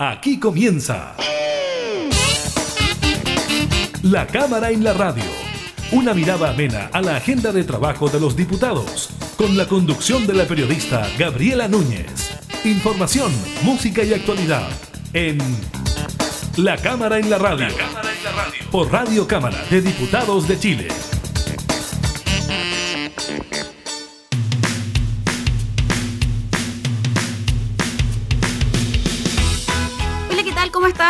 Aquí comienza. La Cámara en la Radio. Una mirada amena a la agenda de trabajo de los diputados. Con la conducción de la periodista Gabriela Núñez. Información, música y actualidad. En La Cámara en la Radio. Por Radio Cámara de Diputados de Chile.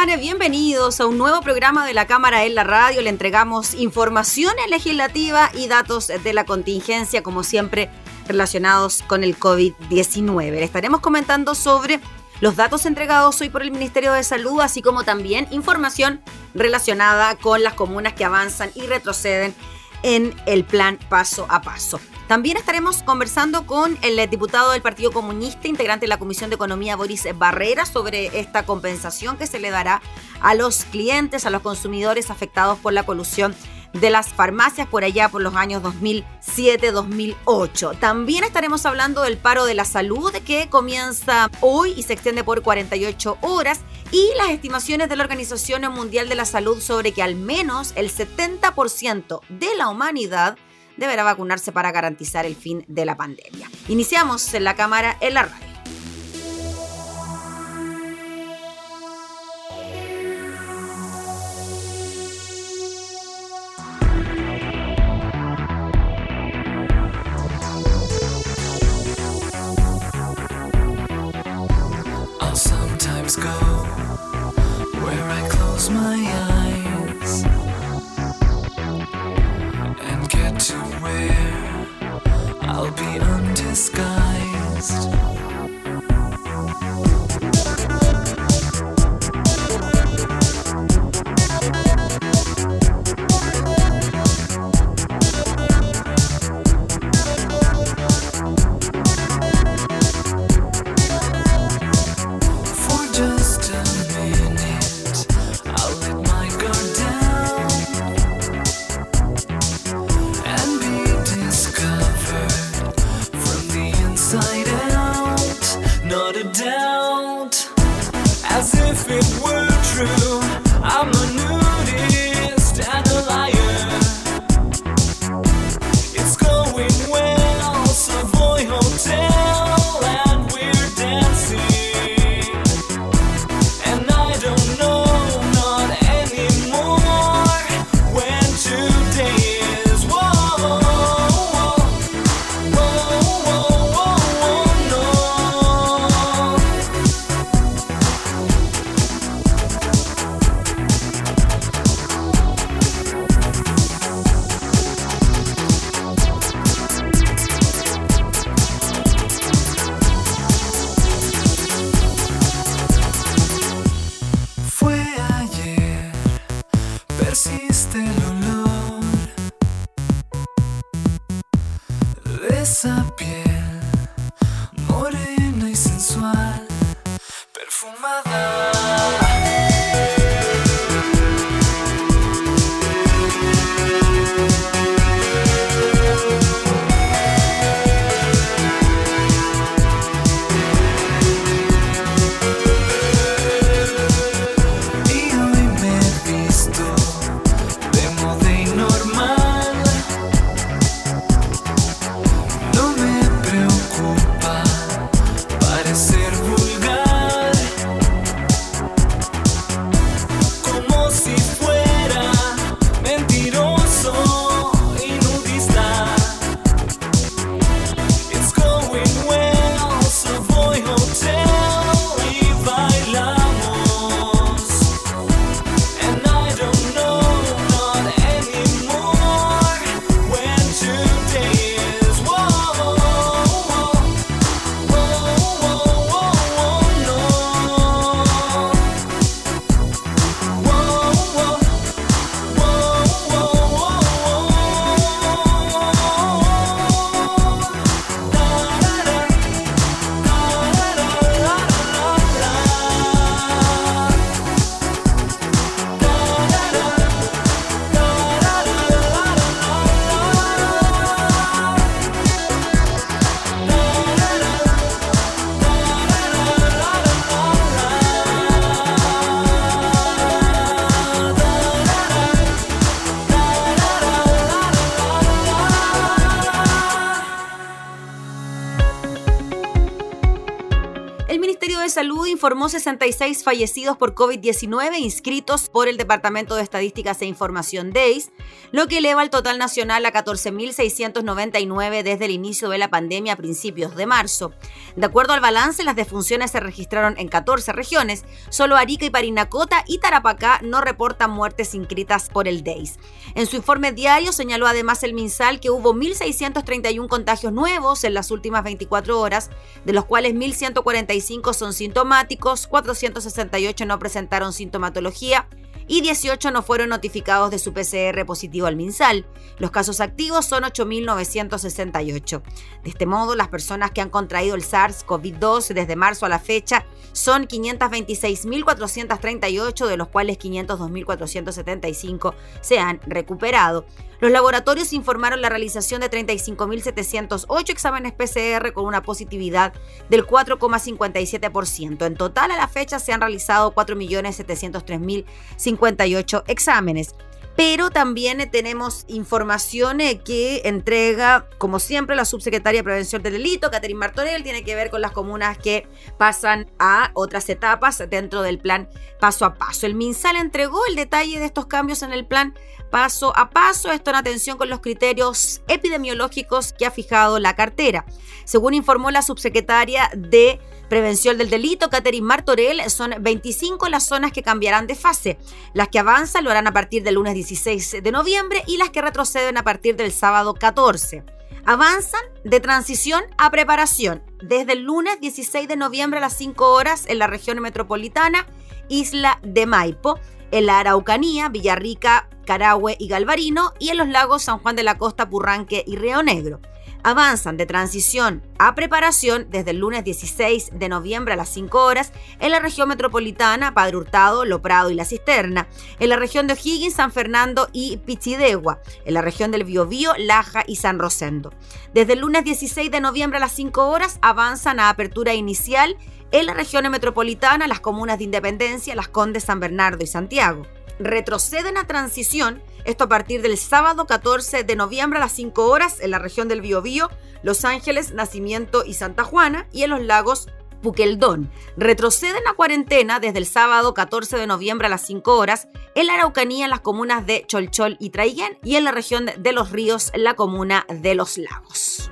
Bienvenidos a un nuevo programa de la Cámara en la Radio. Le entregamos información legislativa y datos de la contingencia, como siempre, relacionados con el COVID-19. Le estaremos comentando sobre los datos entregados hoy por el Ministerio de Salud, así como también información relacionada con las comunas que avanzan y retroceden en el plan paso a paso. También estaremos conversando con el diputado del Partido Comunista, integrante de la Comisión de Economía, Boris Barrera, sobre esta compensación que se le dará a los clientes, a los consumidores afectados por la colusión de las farmacias por allá por los años 2007-2008. También estaremos hablando del paro de la salud que comienza hoy y se extiende por 48 horas y las estimaciones de la Organización Mundial de la Salud sobre que al menos el 70% de la humanidad deberá vacunarse para garantizar el fin de la pandemia. Iniciamos en la cámara en la radio. Salud informó 66 fallecidos por COVID-19 inscritos por el Departamento de Estadísticas e Información DEIS, lo que eleva el total nacional a 14.699 desde el inicio de la pandemia a principios de marzo. De acuerdo al balance, las defunciones se registraron en 14 regiones, solo Arica y Parinacota y Tarapacá no reportan muertes inscritas por el DEIS. En su informe diario señaló además el MinSal que hubo 1.631 contagios nuevos en las últimas 24 horas, de los cuales 1.145 son sintomáticos, 468 no presentaron sintomatología y 18 no fueron notificados de su PCR positivo al MinSal. Los casos activos son 8.968. De este modo, las personas que han contraído el SARS-CoV-2 desde marzo a la fecha son 526.438, de los cuales 502.475 se han recuperado. Los laboratorios informaron la realización de 35.708 exámenes PCR con una positividad del 4,57%. En total, a la fecha se han realizado 4.703.058 exámenes pero también tenemos información eh, que entrega, como siempre, la subsecretaria de Prevención del Delito, Catherine Martorell, tiene que ver con las comunas que pasan a otras etapas dentro del plan paso a paso. El MinSal entregó el detalle de estos cambios en el plan paso a paso, esto en atención con los criterios epidemiológicos que ha fijado la cartera. Según informó la subsecretaria de Prevención del Delito, Catherine Martorell, son 25 las zonas que cambiarán de fase. Las que avanzan lo harán a partir del lunes 16 de noviembre y las que retroceden a partir del sábado 14. Avanzan de transición a preparación desde el lunes 16 de noviembre a las 5 horas en la región metropolitana, Isla de Maipo, en la Araucanía, Villarrica, Carahue y Galvarino, y en los lagos San Juan de la Costa, Purranque y Río Negro avanzan de transición a preparación desde el lunes 16 de noviembre a las 5 horas en la región metropolitana, Padre Hurtado, Lo Prado y La Cisterna, en la región de O'Higgins, San Fernando y Pichidegua, en la región del Biobío, Laja y San Rosendo. Desde el lunes 16 de noviembre a las 5 horas avanzan a apertura inicial en la región metropolitana, las comunas de Independencia, Las Condes, San Bernardo y Santiago. Retroceden a transición esto a partir del sábado 14 de noviembre a las 5 horas en la región del Biobío, Los Ángeles, Nacimiento y Santa Juana y en los lagos Puqueldón. Retroceden a cuarentena desde el sábado 14 de noviembre a las 5 horas en la Araucanía, en las comunas de Cholchol y Traiguén y en la región de Los Ríos, la comuna de Los Lagos.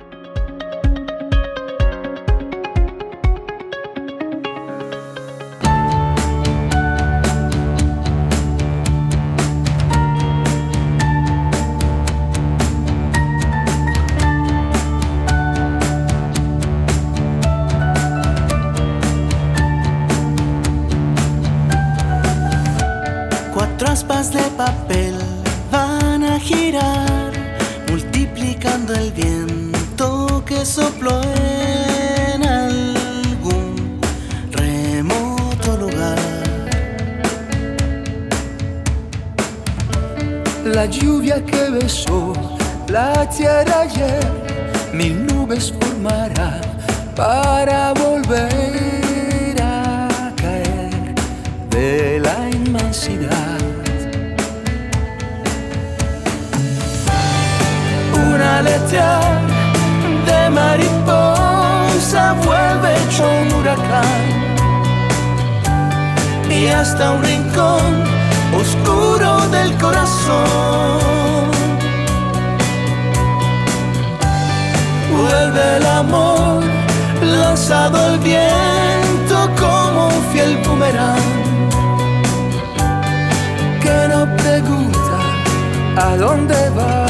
De papel van a girar, multiplicando el viento que sopló en algún remoto lugar. La lluvia que besó la tierra ayer, mil nubes formará para volver de mariposa vuelve hecho un huracán. Y hasta un rincón oscuro del corazón. Vuelve el amor lanzado al viento como un fiel boomerang. Que no pregunta a dónde va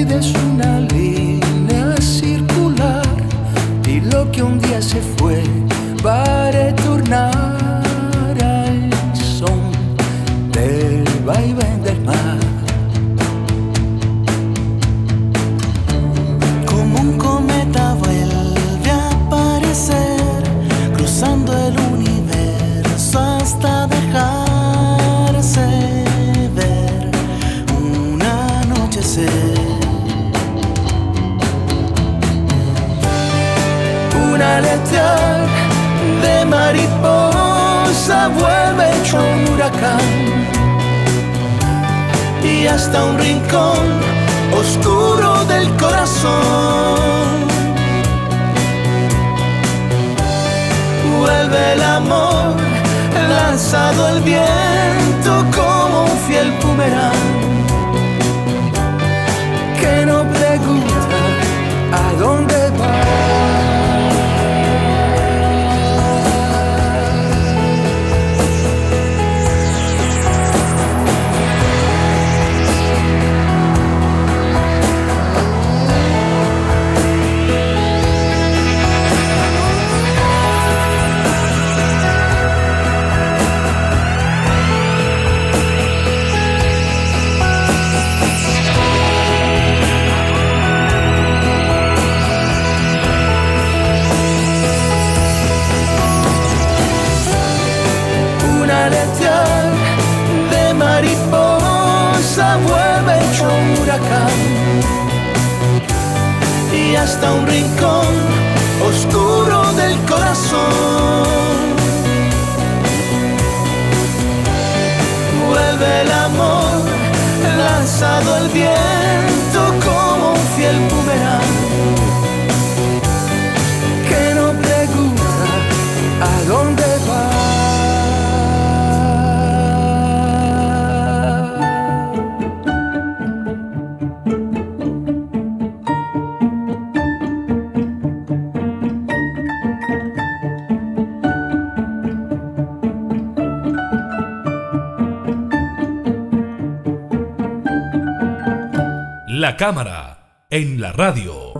es oscuro del corazón. Vuelve el amor lanzado el viento como un fiel pumerán hasta un rincón oscuro del corazón. Vuelve el amor lanzado al viento La cámara en la radio.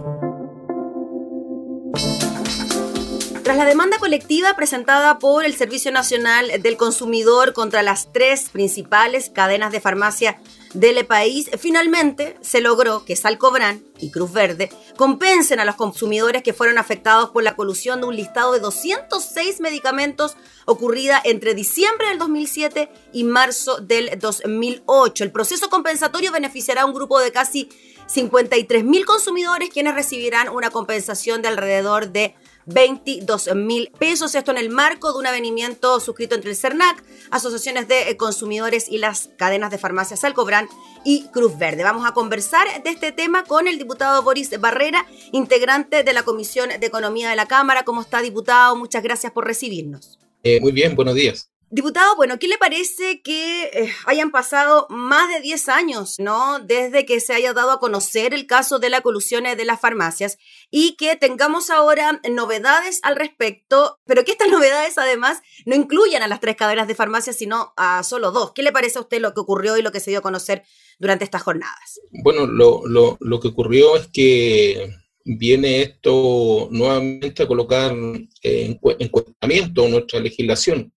Tras la demanda colectiva presentada por el Servicio Nacional del Consumidor contra las tres principales cadenas de farmacia del país, finalmente se logró que Salcobran y Cruz Verde compensen a los consumidores que fueron afectados por la colusión de un listado de 206 medicamentos ocurrida entre diciembre del 2007 y marzo del 2008. El proceso compensatorio beneficiará a un grupo de casi 53 mil consumidores quienes recibirán una compensación de alrededor de 22 mil pesos. Esto en el marco de un avenimiento suscrito entre el CERNAC, asociaciones de eh, consumidores y las cadenas de farmacias Alcobran y Cruz Verde. Vamos a conversar de este tema con el diputado Boris Barrera, integrante de la Comisión de Economía de la Cámara. ¿Cómo está, diputado? Muchas gracias por recibirnos. Eh, muy bien, buenos días. Diputado, bueno, ¿qué le parece que eh, hayan pasado más de 10 años, ¿no? Desde que se haya dado a conocer el caso de la colusión de las farmacias y que tengamos ahora novedades al respecto, pero que estas novedades además no incluyan a las tres cadenas de farmacias, sino a solo dos. ¿Qué le parece a usted lo que ocurrió y lo que se dio a conocer durante estas jornadas? Bueno, lo, lo, lo que ocurrió es que viene esto nuevamente a colocar en, en nuestra legislación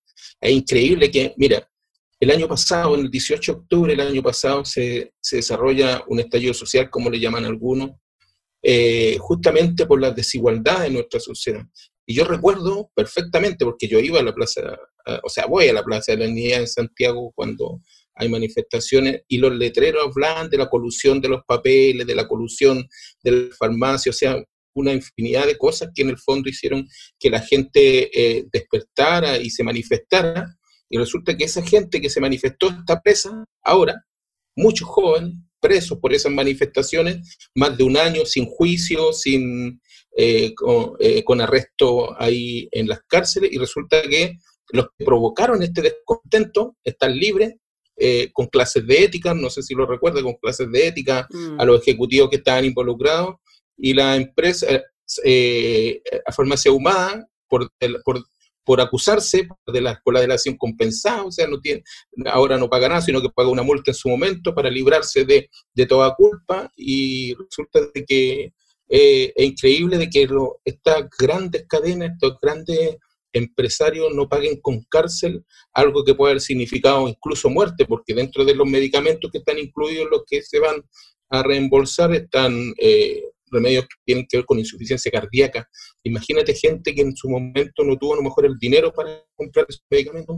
es increíble que, mira, el año pasado, el 18 de octubre del año pasado, se, desarrolla un estallido social, como le llaman algunos, eh, justamente por las desigualdades en nuestra sociedad. Y yo recuerdo perfectamente, porque yo iba a la plaza, o sea, voy a la plaza de la Unidad en Santiago cuando hay manifestaciones y los letreros hablan de la colusión de los papeles, de la colusión de la farmacia, o sea, una infinidad de cosas que en el fondo hicieron que la gente eh, despertara y se manifestara. Y resulta que esa gente que se manifestó está presa ahora, muchos jóvenes presos por esas manifestaciones, más de un año sin juicio, sin, eh, eh, con, arresto ahí en las cárceles, y resulta que los que provocaron este descontento están libres con clases de ética, no sé si lo recuerda, con clases de ética mm. a los ejecutivos que estaban involucrados, y la empresa, eh, a Farmacia Humana, por, por, por acusarse de la, por la delación compensada, o sea, no tiene, ahora no paga nada, sino que paga una multa en su momento para librarse de, de toda culpa, y resulta de que eh, es increíble de que estas grandes cadenas, estos grandes empresarios no paguen con cárcel algo que puede haber significado incluso muerte, porque dentro de los medicamentos que están incluidos, los que se van a reembolsar, están eh, remedios que tienen que ver con insuficiencia cardíaca. Imagínate gente que en su momento no tuvo a lo mejor el dinero para comprar esos medicamentos.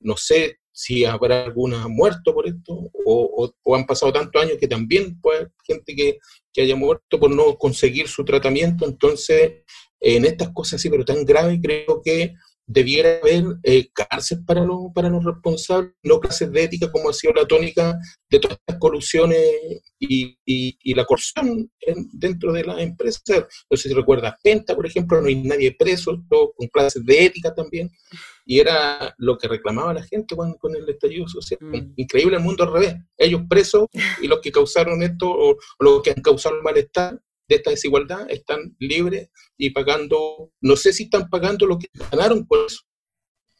No sé si habrá alguna muerto por esto o, han pasado tantos años que también puede haber gente que, que, haya muerto por no conseguir su tratamiento. Entonces, en estas cosas así, pero tan graves, creo que debiera haber eh, cárcel para, los para los responsables, no clases de ética como ha sido la tónica de todas estas colusiones y, y, la corrupción dentro de la empresa. No sé si recuerdas Penta, por ejemplo, no hay nadie preso, con clases de ética también, y era lo que reclamaba la gente cuando, con el estallido social. Mm. Increíble el mundo al revés, ellos presos y los que causaron esto o, o los que han causado el malestar de esta desigualdad están libres y pagando, no sé si están pagando lo que ganaron por eso.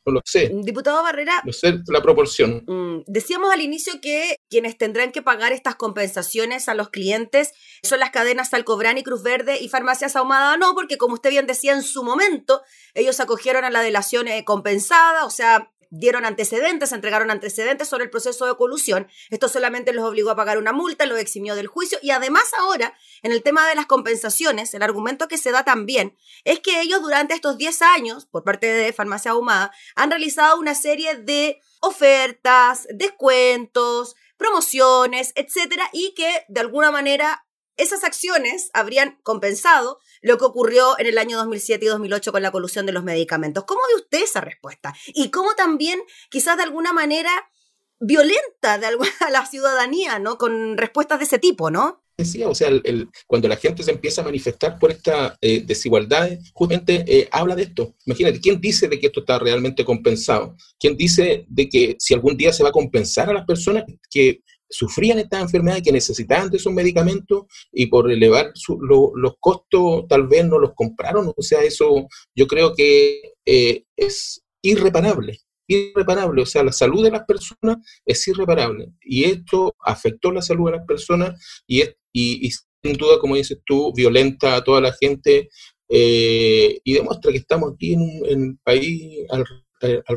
No lo sé. Diputado Barrera. No sé la proporción. Mm, decíamos al inicio que quienes tendrán que pagar estas compensaciones a los clientes son las cadenas Salcobrán y Cruz Verde y Farmacias Ahumada. No, porque como usted bien decía en su momento, ellos acogieron a la delación eh, compensada, o sea, dieron antecedentes, entregaron antecedentes sobre el proceso de colusión. Esto solamente los obligó a pagar una multa, los eximió del juicio y además ahora, en el tema de las compensaciones, el argumento que se da también es que ellos durante estos 10 años, por parte de Farmacia Ahumada, han realizado una serie de ofertas, descuentos, promociones, etcétera, y que de alguna manera esas acciones habrían compensado lo que ocurrió en el año 2007 y 2008 con la colusión de los medicamentos. ¿Cómo ve usted esa respuesta? Y cómo también, quizás de alguna manera, violenta de alguna, a la ciudadanía, ¿no? Con respuestas de ese tipo, ¿no? Decía, o sea, cuando la gente se empieza a manifestar por estas eh, desigualdades, justamente eh, habla de esto. Imagínate, ¿quién dice de que esto está realmente compensado? ¿Quién dice de que si algún día se va a compensar a las personas que sufrían estas enfermedades, que necesitaban de esos medicamentos y por elevar los costos tal vez no los compraron. O sea, eso yo creo que eh, es irreparable, irreparable. O sea, la salud de las personas es irreparable. Y esto afectó la salud de las personas y, es, y, sin duda, como dices tú, violenta a toda la gente eh, y demuestra que estamos aquí en un, país al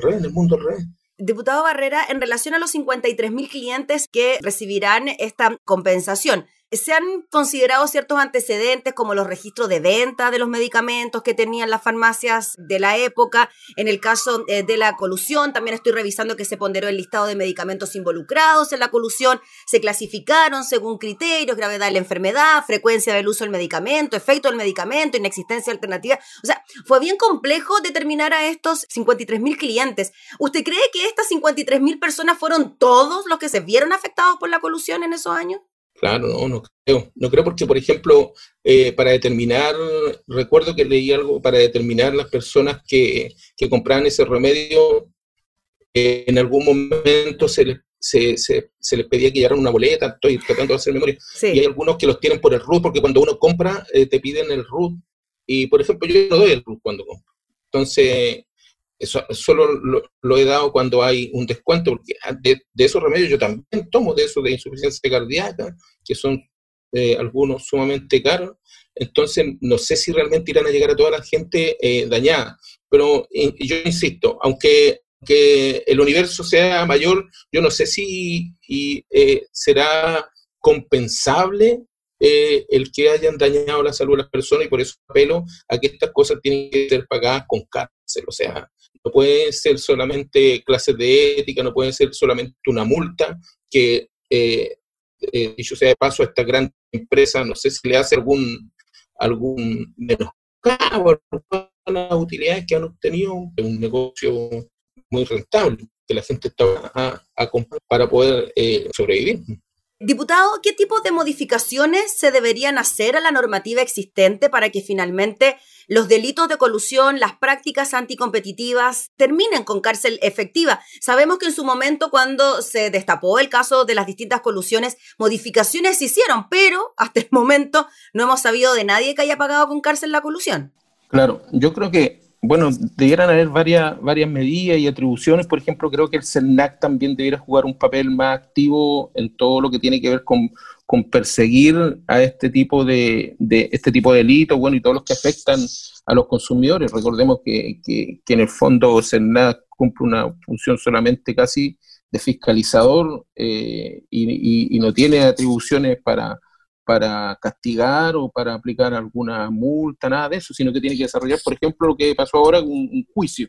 revés, en el mundo al revés. Diputado Barrera, en relación a los 53.000 clientes que recibirán esta compensación, se han considerado ciertos antecedentes como los registros de venta de los medicamentos que tenían las farmacias de la época. En el caso eh, de la colusión, también estoy revisando que se ponderó el listado de medicamentos involucrados en la colusión. Se clasificaron según criterios, gravedad de la enfermedad, frecuencia del uso del medicamento, efecto del medicamento, inexistencia alternativa. O sea, fue bien complejo determinar a estos 53.000 clientes. ¿Usted cree que estas 53.000 personas fueron todos los que se vieron afectados por la colusión en esos años? Claro, no, no creo. No creo porque, por ejemplo, eh, para determinar, recuerdo que leí algo, para determinar las personas que, que compraban ese remedio, eh, en algún momento se les, se, se, les pedía que llevaran una boleta, estoy tratando de hacer memoria, y hay algunos que los tienen por el RUT, porque cuando uno compra eh, te piden el RUT, y por ejemplo yo no doy el RUT cuando compro. Entonces, eso solo lo, he dado cuando hay un descuento, porque de, esos remedios yo también tomo de esos de insuficiencia cardíaca, que son eh, algunos sumamente caros. Entonces, no sé si realmente irán a llegar a toda la gente eh, dañada. Pero yo insisto, aunque, que el universo sea mayor, yo no sé si eh, será compensable el que hayan dañado la salud de las personas y por eso apelo a que estas cosas tienen que ser pagadas con cárcel. O sea, no puede ser solamente clases de ética, no puede ser solamente una multa, que, eh, eh, dicho sea de paso, a esta gran empresa, no sé si le hace algún, algún menoscabo a las utilidades que han obtenido, un negocio muy rentable, que la gente está a, comprar para poder eh, sobrevivir. Diputado, ¿qué tipo de modificaciones se deberían hacer a la normativa existente para que finalmente los delitos de colusión, las prácticas anticompetitivas terminen con cárcel efectiva? Sabemos que en su momento, cuando se destapó el caso de las distintas colusiones, modificaciones se hicieron, pero hasta el momento no hemos sabido de nadie que haya pagado con cárcel la colusión. Claro, yo creo que bueno, debieran haber varias, varias medidas y atribuciones. Por ejemplo, creo que el CERNAC también debiera jugar un papel más activo en todo lo que tiene que ver con, perseguir a este tipo de, este tipo de delitos, bueno, y todos los que afectan a los consumidores. Recordemos que, en el fondo CERNAC cumple una función solamente casi de fiscalizador eh, y no tiene atribuciones para para castigar o para aplicar alguna multa, nada de eso, sino que tiene que desarrollar, por ejemplo, lo que pasó ahora, un, un juicio.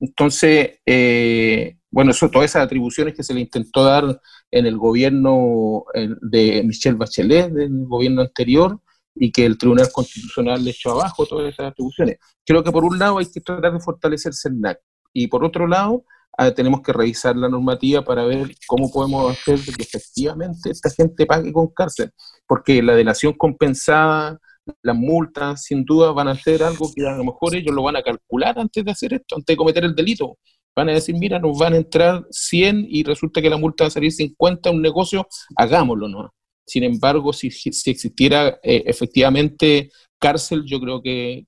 Entonces, eh, bueno, eso, todas esas atribuciones que se le intentó dar en el gobierno de Michelle Bachelet, del gobierno anterior, y que el Tribunal Constitucional le echó abajo todas esas atribuciones. Creo que por un lado hay que tratar de fortalecer CERNAC y por otro lado ah, tenemos que revisar la normativa para ver cómo podemos hacer que efectivamente esta gente pague con cárcel, porque la delación compensada, las multas, sin duda van a ser algo que a lo mejor ellos lo van a calcular antes de hacer esto, antes de cometer el delito. Van a decir, mira, nos van a entrar 100 y resulta que la multa va a salir 50, un negocio, hagámoslo, ¿no? Sin embargo, si, existiera eh, efectivamente cárcel, yo creo que,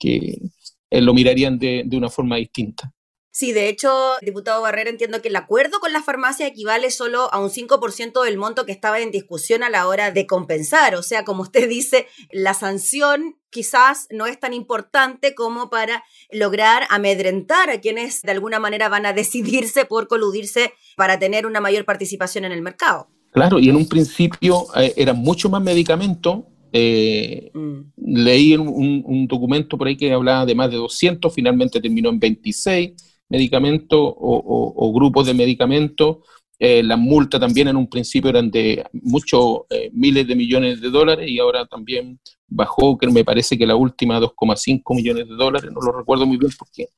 eh, lo mirarían de una forma distinta. Sí, de hecho, diputado Barrera, entiendo que el acuerdo con la farmacia equivale solo a un 5% del monto que estaba en discusión a la hora de compensar. O sea, como usted dice, la sanción quizás no es tan importante como para lograr amedrentar a quienes de alguna manera van a decidirse por coludirse para tener una mayor participación en el mercado. Claro, y en un principio eh, eran mucho más medicamentos. Eh, mm. Leí un, documento por ahí que hablaba de más de 200, finalmente terminó en 26 medicamentos o, grupos de medicamentos. Eh, las multas también en un principio eran de muchos miles de millones de dólares y ahora también bajó, que me parece que la última 2,5 millones de dólares, no lo recuerdo muy bien porque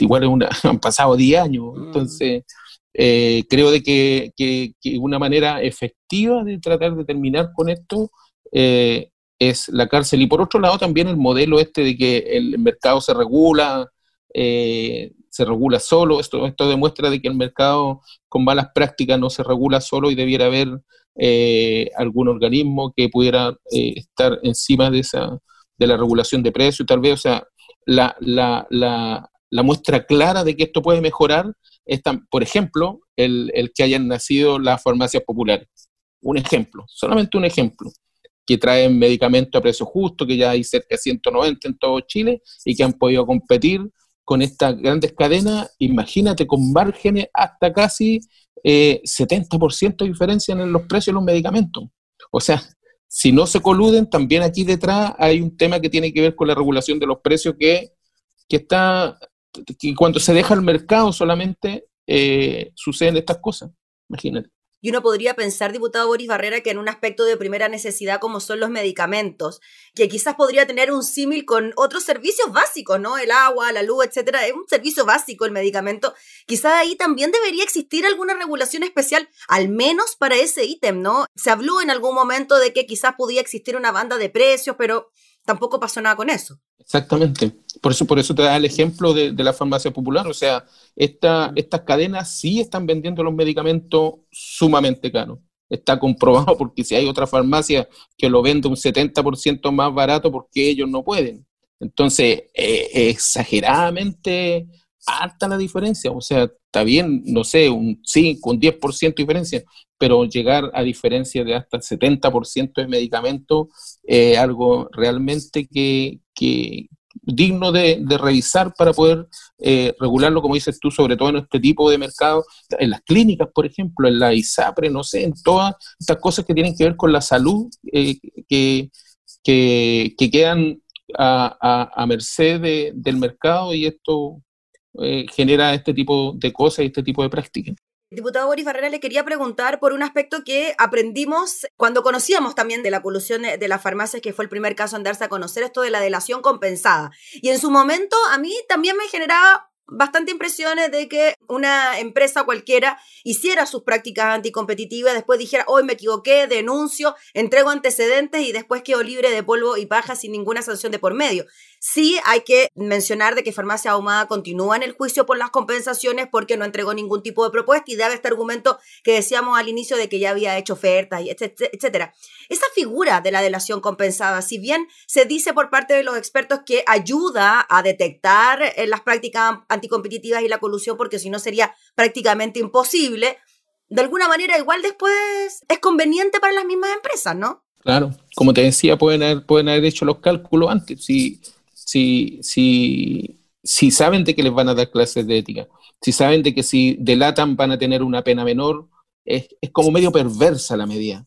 igual es una, han pasado 10 años, mm. entonces eh, creo de que, una manera efectiva de tratar de terminar con esto eh, es la cárcel. Y por otro lado también el modelo este de que el mercado se regula, eh, se regula solo. Esto, esto demuestra de que el mercado con malas prácticas no se regula solo y debiera haber algún organismo que pudiera estar encima de esa de la regulación de precios, tal vez, o sea, la, la, la, la muestra clara de que esto puede mejorar por ejemplo, el, que hayan nacido las farmacias populares. Un ejemplo, solamente un ejemplo, que traen medicamentos a precio justo, que ya hay cerca de 190 en todo Chile y que han podido competir con estas grandes cadenas, imagínate con márgenes hasta casi 70% eh, de diferencia en los precios de los medicamentos. O sea, si no se coluden, también aquí detrás hay un tema que tiene que ver con la regulación de los precios que, que está que cuando se deja el mercado solamente eh, suceden estas cosas, imagínate. Y uno podría pensar, diputado Boris Barrera, que en un aspecto de primera necesidad como son los medicamentos, que quizás podría tener un símil con otros servicios básicos, ¿no? El agua, la luz, etcétera. Es un servicio básico el medicamento. Quizás ahí también debería existir alguna regulación especial, al menos para ese ítem, ¿no? Se habló en algún momento de que quizás podía existir una banda de precios, pero tampoco pasó nada con eso. Exactamente. Por eso, por eso te da el ejemplo de, la farmacia popular. O sea, esta, estas cadenas sí están vendiendo los medicamentos sumamente caros. Está comprobado porque si hay otra farmacia que lo vende un 70% más barato, porque ellos no pueden. Entonces, eh, exageradamente alta la diferencia. O sea, está bien, no sé, un 5, un 10% de diferencia, pero llegar a diferencia de hasta el 70% de medicamentos es algo realmente que, digno de, revisar para poder eh, regularlo, como dices tú, sobre todo en este tipo de mercado, en las clínicas, por ejemplo, en la ISAPRE, no sé, en todas estas cosas que tienen que ver con la salud, eh, que, que, quedan a, a, merced del mercado y esto eh, genera este tipo de cosas y este tipo de prácticas. Diputado Boris Barrera, le quería preguntar por un aspecto que aprendimos cuando conocíamos también de la colusión de las farmacias, que fue el primer caso en darse a conocer esto de la delación compensada. Y en su momento a mí también me generaba bastante impresiones de que una empresa cualquiera hiciera sus prácticas anticompetitivas, después dijera, hoy me equivoqué, denuncio, entrego antecedentes y después quedo libre de polvo y paja sin ninguna sanción de por medio. Sí hay que mencionar de que Farmacia Ahumada continúa en el juicio por las compensaciones porque no entregó ningún tipo de propuesta y daba este argumento que decíamos al inicio de que ya había hecho ofertas, etcétera. Esa figura de la delación compensada, si bien se dice por parte de los expertos que ayuda a detectar eh, las prácticas anticompetitivas y la colusión porque si no sería prácticamente imposible, de alguna manera igual después es conveniente para las mismas empresas, ¿no? Claro, como te decía, pueden haber, pueden haber hecho los cálculos antes. Si, si, si, si saben de que les van a dar clases de ética, si saben de que si delatan van a tener una pena menor, es, es como medio perversa la medida.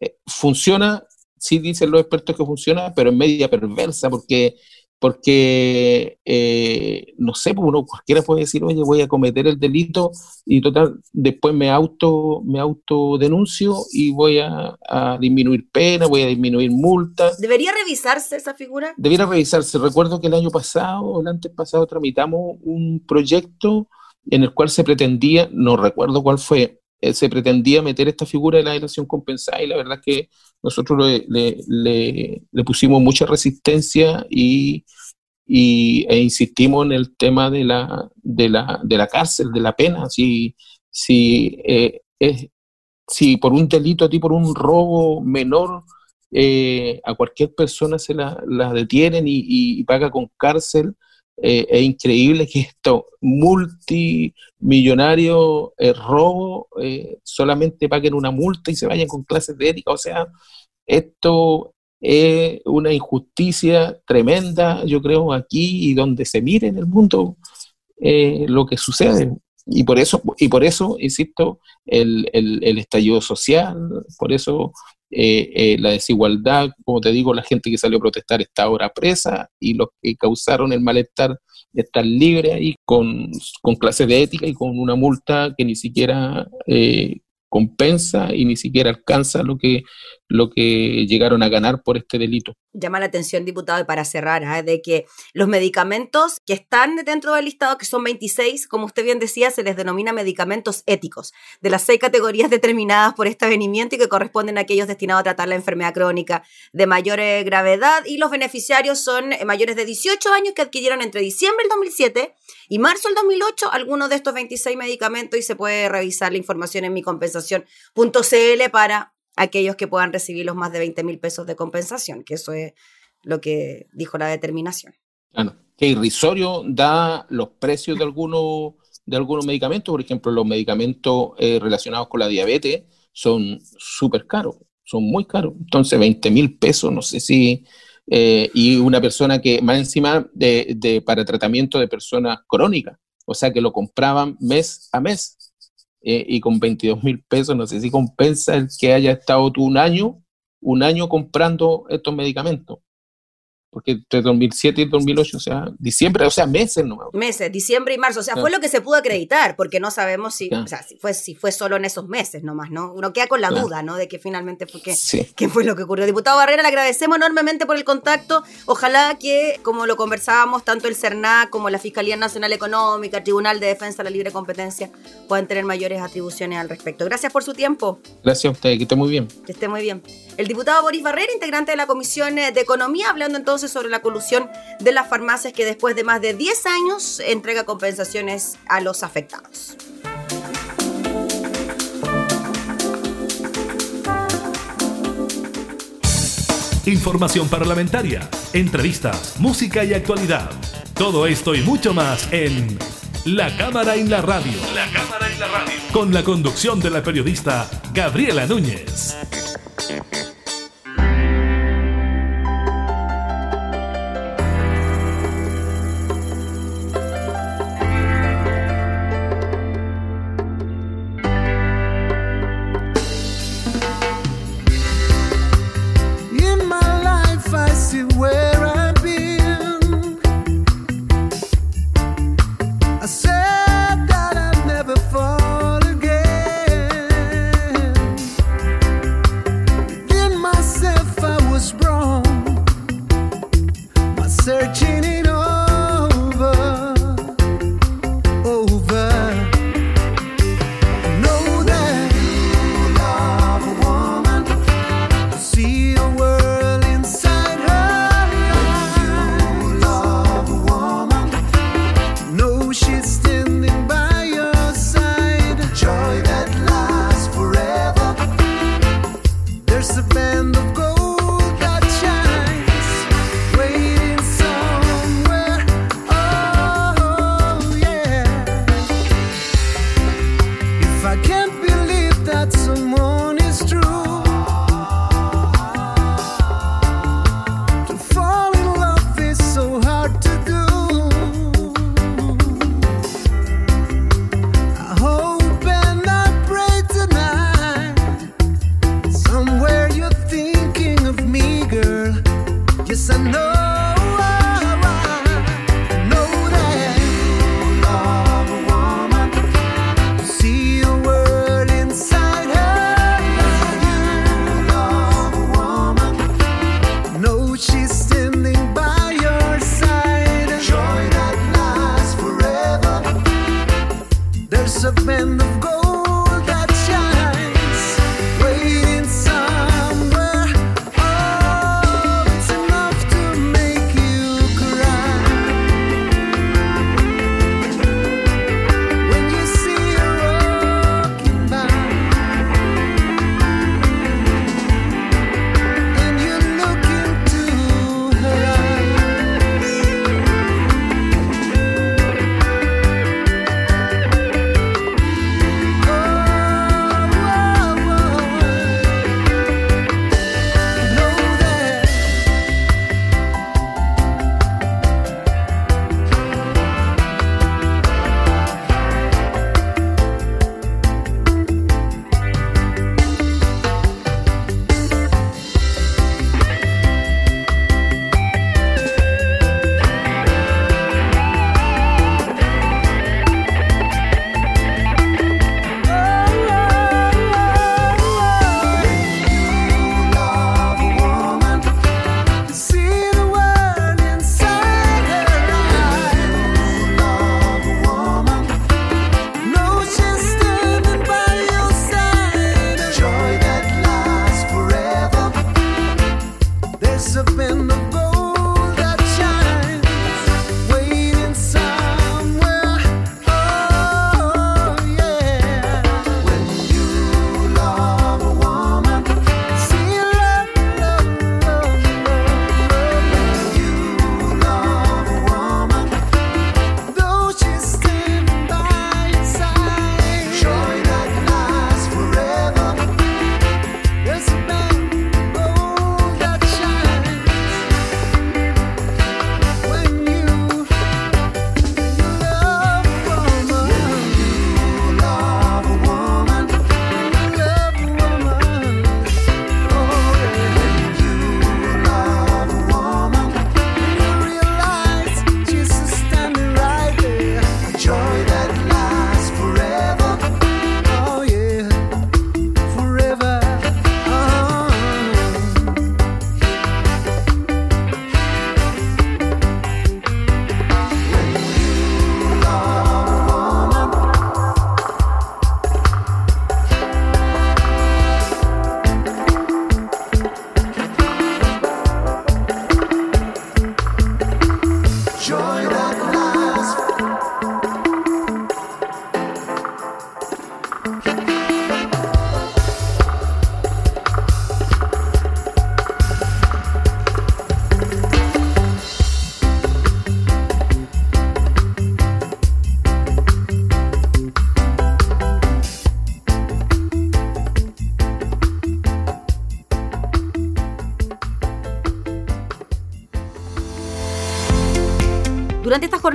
Eh, funciona, sí dicen los expertos que funciona, pero es media perversa porque porque, eh, no sé, pues, uno cualquiera puede decir, oye, voy a cometer el delito y total, después me auto, me autodenuncio y voy a, disminuir pena, voy a disminuir multas. ¿Debería revisarse esa figura? Debería revisarse. Recuerdo que el año pasado, o el antes pasado, tramitamos un proyecto en el cual se pretendía, no recuerdo cuál fue, eh, se pretendía meter esta figura de la delación compensada y la verdad es que nosotros le, pusimos mucha resistencia y, e insistimos en el tema de la, de la, de la cárcel, de la pena. Si, si, eh, si por un delito, a ti por un robo menor, eh, a cualquier persona se la, detienen y, paga con cárcel, eh, es increíble que esto multimillonario eh, robo eh, solamente paguen una multa y se vayan con clases de ética. O sea, esto es una injusticia tremenda, yo creo, aquí y donde se mire en el mundo lo que sucede. Y por eso, y por eso insisto, el, el estallido social, por eso eh, eh, la desigualdad, como te digo, la gente que salió a protestar está ahora presa y los que causaron el malestar están libres ahí con, con clases de ética y con una multa que ni siquiera eh, compensa y ni siquiera alcanza lo que, lo que llegaron a ganar por este delito. Llama la atención, diputado, y para cerrar, ¿eh? de que los medicamentos que están dentro del listado, que son 26, como usted bien decía, se les denomina medicamentos éticos, de las seis categorías determinadas por este avenimiento y que corresponden a aquellos destinados a tratar la enfermedad crónica de mayor eh, gravedad, y los beneficiarios son eh, mayores de 18 años que adquirieron entre diciembre del 2007 y marzo del 2008 algunos de estos 26 medicamentos y se puede revisar la información en micompensación.cl para aquellos que puedan recibir los más de 20 mil pesos de compensación, que eso es lo que dijo la determinación. Bueno, que irrisorio da los precios de algunos, de algunos medicamentos, por ejemplo, los medicamentos eh, relacionados con la diabetes son súper caros, son muy caros. Entonces, 20 mil pesos, no sé si... Eh, y una persona que más encima de, de, para tratamiento de personas crónicas, o sea que lo compraban mes a mes. Eh, y con 22 mil pesos, no sé si compensa el que haya estado tú un año, un año comprando estos medicamentos porque entre 2007 y 2008, o sea, diciembre, o sea, meses no Meses, diciembre y marzo, o sea, fue lo que se pudo acreditar, porque no sabemos si, o sea, si fue, si fue solo en esos meses nomás, ¿no? Uno queda con la duda, ¿no? De que finalmente fue que, qué fue lo que ocurrió. Diputado Barrera, le agradecemos enormemente por el contacto. Ojalá que, como lo conversábamos, tanto el CERNAC como la Fiscalía Nacional Económica, Tribunal de Defensa de la Libre Competencia, puedan tener mayores atribuciones al respecto. Gracias por su tiempo. Gracias a usted, que esté muy bien. Que esté muy bien. El diputado Boris Barrera, integrante de la Comisión de Economía, hablando entonces sobre la colusión de las farmacias que después de más de 10 años entrega compensaciones a los afectados. Información parlamentaria, entrevistas, música y actualidad. Todo esto y mucho más en La Cámara en la Radio. La Cámara en la Radio. Con la conducción de la periodista Gabriela Núñez.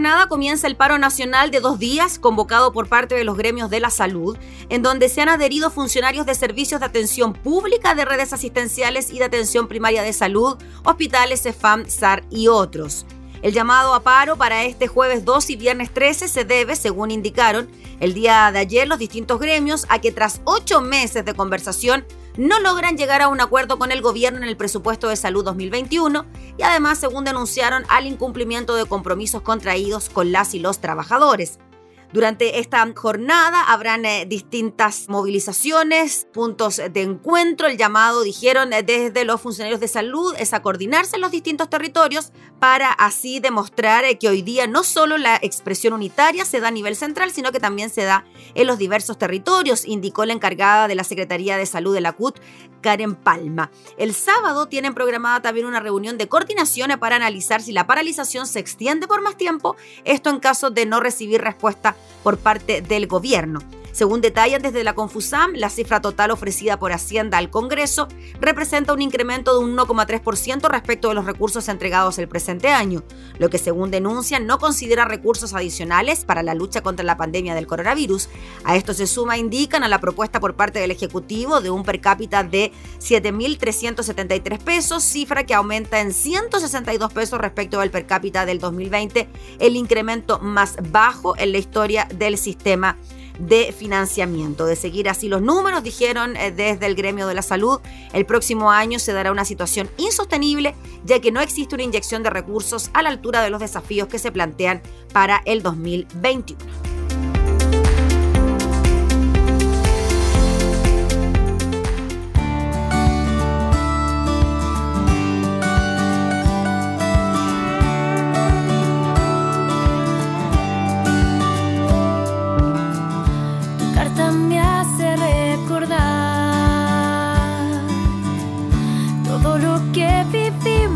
Jornada comienza el paro nacional de dos días convocado por parte de los gremios de la salud, en donde se han adherido funcionarios de servicios de atención pública, de redes asistenciales y de atención primaria de salud, hospitales, EFAM, SAR y otros. El llamado a paro para este jueves 2 y viernes 13 se debe, según indicaron el día de ayer los distintos gremios, a que tras ocho meses de conversación no logran llegar a un acuerdo con el gobierno en el presupuesto de salud 2021 y además, según denunciaron, al incumplimiento de compromisos contraídos con las y los trabajadores. Durante esta jornada habrán eh, distintas movilizaciones, puntos de encuentro. El llamado, dijeron eh, desde los funcionarios de salud, es a coordinarse en los distintos territorios para así demostrar eh, que hoy día no solo la expresión unitaria se da a nivel central, sino que también se da en los diversos territorios, indicó la encargada de la Secretaría de Salud de la CUT, Karen Palma. El sábado tienen programada también una reunión de coordinación para analizar si la paralización se extiende por más tiempo, esto en caso de no recibir respuesta por parte del gobierno. Según detallan desde la Confusam, la cifra total ofrecida por Hacienda al Congreso representa un incremento de un 1,3% respecto de los recursos entregados el presente año, lo que según denuncian no considera recursos adicionales para la lucha contra la pandemia del coronavirus. A esto se suma, indican, a la propuesta por parte del Ejecutivo de un per cápita de 7.373 pesos, cifra que aumenta en 162 pesos respecto al per cápita del 2020, el incremento más bajo en la historia del sistema de financiamiento. De seguir así los números, dijeron eh, desde el gremio de la salud, el próximo año se dará una situación insostenible, ya que no existe una inyección de recursos a la altura de los desafíos que se plantean para el 2021. Pero te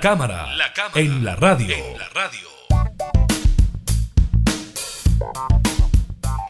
cámara, en, la radio.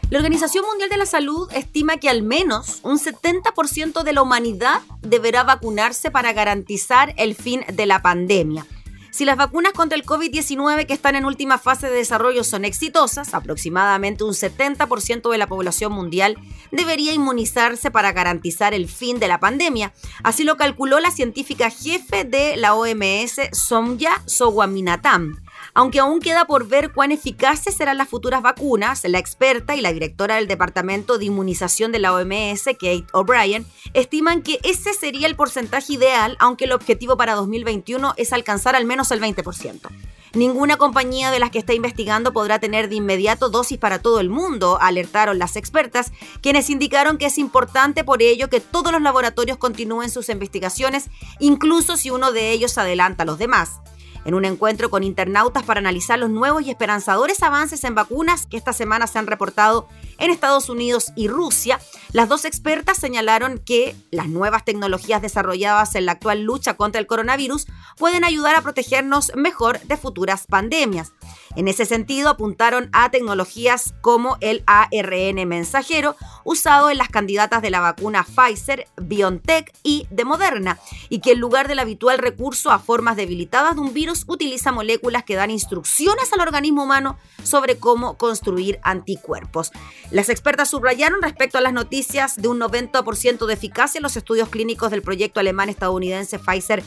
La Organización Mundial de la Salud estima que al menos un 70% de la humanidad deberá vacunarse para garantizar el fin de la pandemia. Si las vacunas contra el COVID-19 que están en última fase de desarrollo son exitosas, aproximadamente un 70% de la población mundial debería inmunizarse para garantizar el fin de la pandemia. Así lo calculó la científica jefe de la OMS, Somya Sowaminatam. Aunque aún queda por ver cuán eficaces serán las futuras vacunas, la experta y la directora del Departamento de Inmunización de la OMS, Kate O'Brien, estiman que ese sería el porcentaje ideal, aunque el objetivo para 2021 es alcanzar al menos el 20%. Ninguna compañía de las que está investigando podrá tener de inmediato dosis para todo el mundo, alertaron las expertas, quienes indicaron que es importante por ello que todos los laboratorios continúen sus investigaciones, incluso si uno de ellos adelanta a los demás en un encuentro con internautas para analizar los nuevos y esperanzadores avances en vacunas que esta semana se han reportado en Estados Unidos y Rusia, las dos expertas señalaron que las nuevas tecnologías desarrolladas en la actual lucha contra el coronavirus pueden ayudar a protegernos mejor de futuras pandemias. En ese sentido, apuntaron a tecnologías como el ARN mensajero, usado en las candidatas de la vacuna Pfizer, BioNTech y de Moderna, y que en lugar del habitual recurso a formas debilitadas de un virus, utiliza moléculas que dan instrucciones al organismo humano sobre cómo construir anticuerpos. Las expertas subrayaron respecto a las noticias de un 90% de eficacia en los estudios clínicos del proyecto alemán-estadounidense Pfizer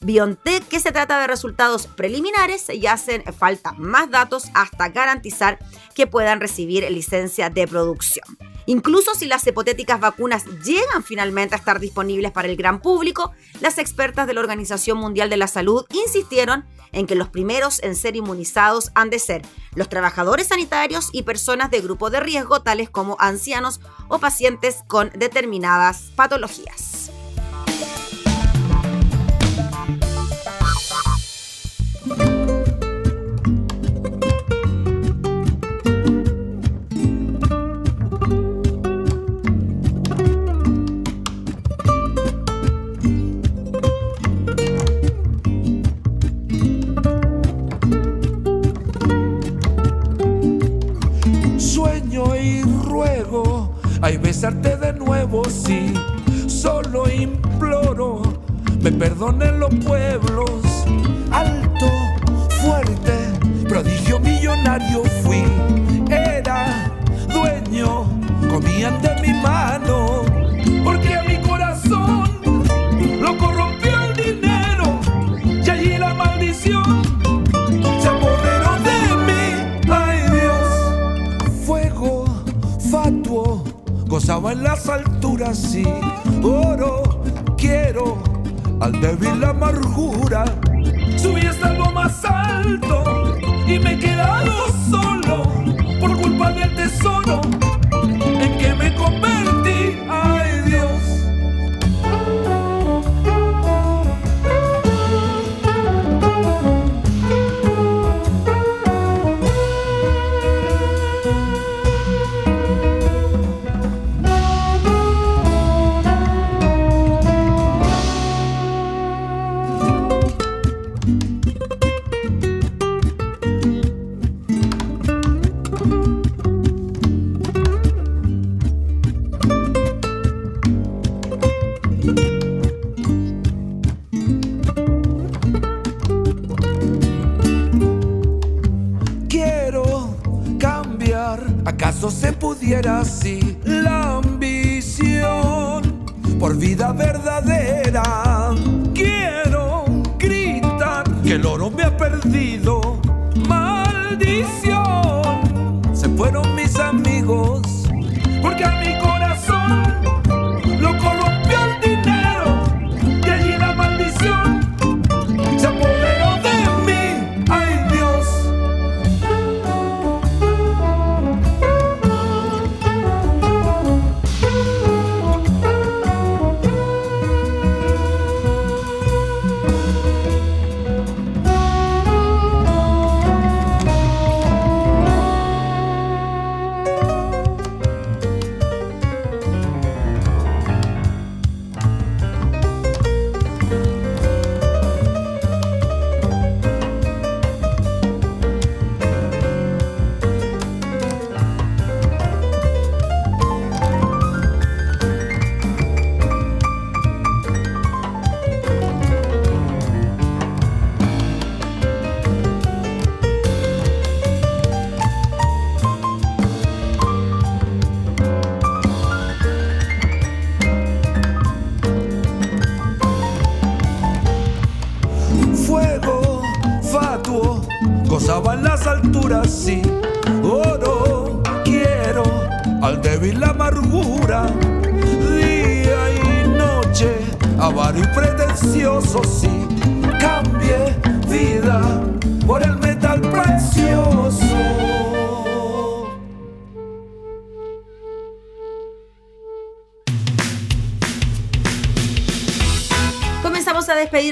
BioNTech, que se trata de resultados preliminares y hacen falta más datos hasta garantizar que puedan recibir licencia de producción. Incluso si las hipotéticas vacunas llegan finalmente a estar disponibles para el gran público, las expertas de la Organización Mundial de la Salud insistieron en que los primeros en ser inmunizados han de ser los trabajadores sanitarios y personas de grupo de riesgo, tales como ancianos o pacientes con determinadas patologías. Ay, besarte de nuevo, sí, solo imploro, me perdonen los pueblos. Oro, quiero al débil la amargura. Subí hasta lo más alto y me he quedado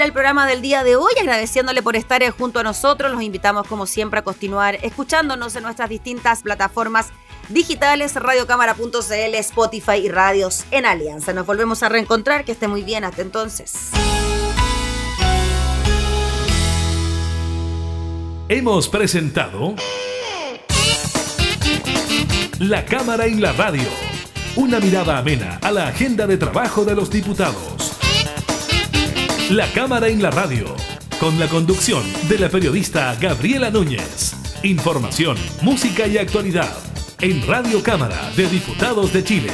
al programa del día de hoy, agradeciéndole por estar junto a nosotros. Los invitamos, como siempre, a continuar escuchándonos en nuestras distintas plataformas digitales, radiocámara.cl, Spotify y radios en Alianza. Nos volvemos a reencontrar, que esté muy bien, hasta entonces. Hemos presentado La Cámara y la Radio, una mirada amena a la agenda de trabajo de los diputados. La Cámara en la Radio, con la conducción de la periodista Gabriela Núñez. Información, música y actualidad en Radio Cámara de Diputados de Chile,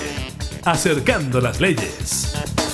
acercando las leyes.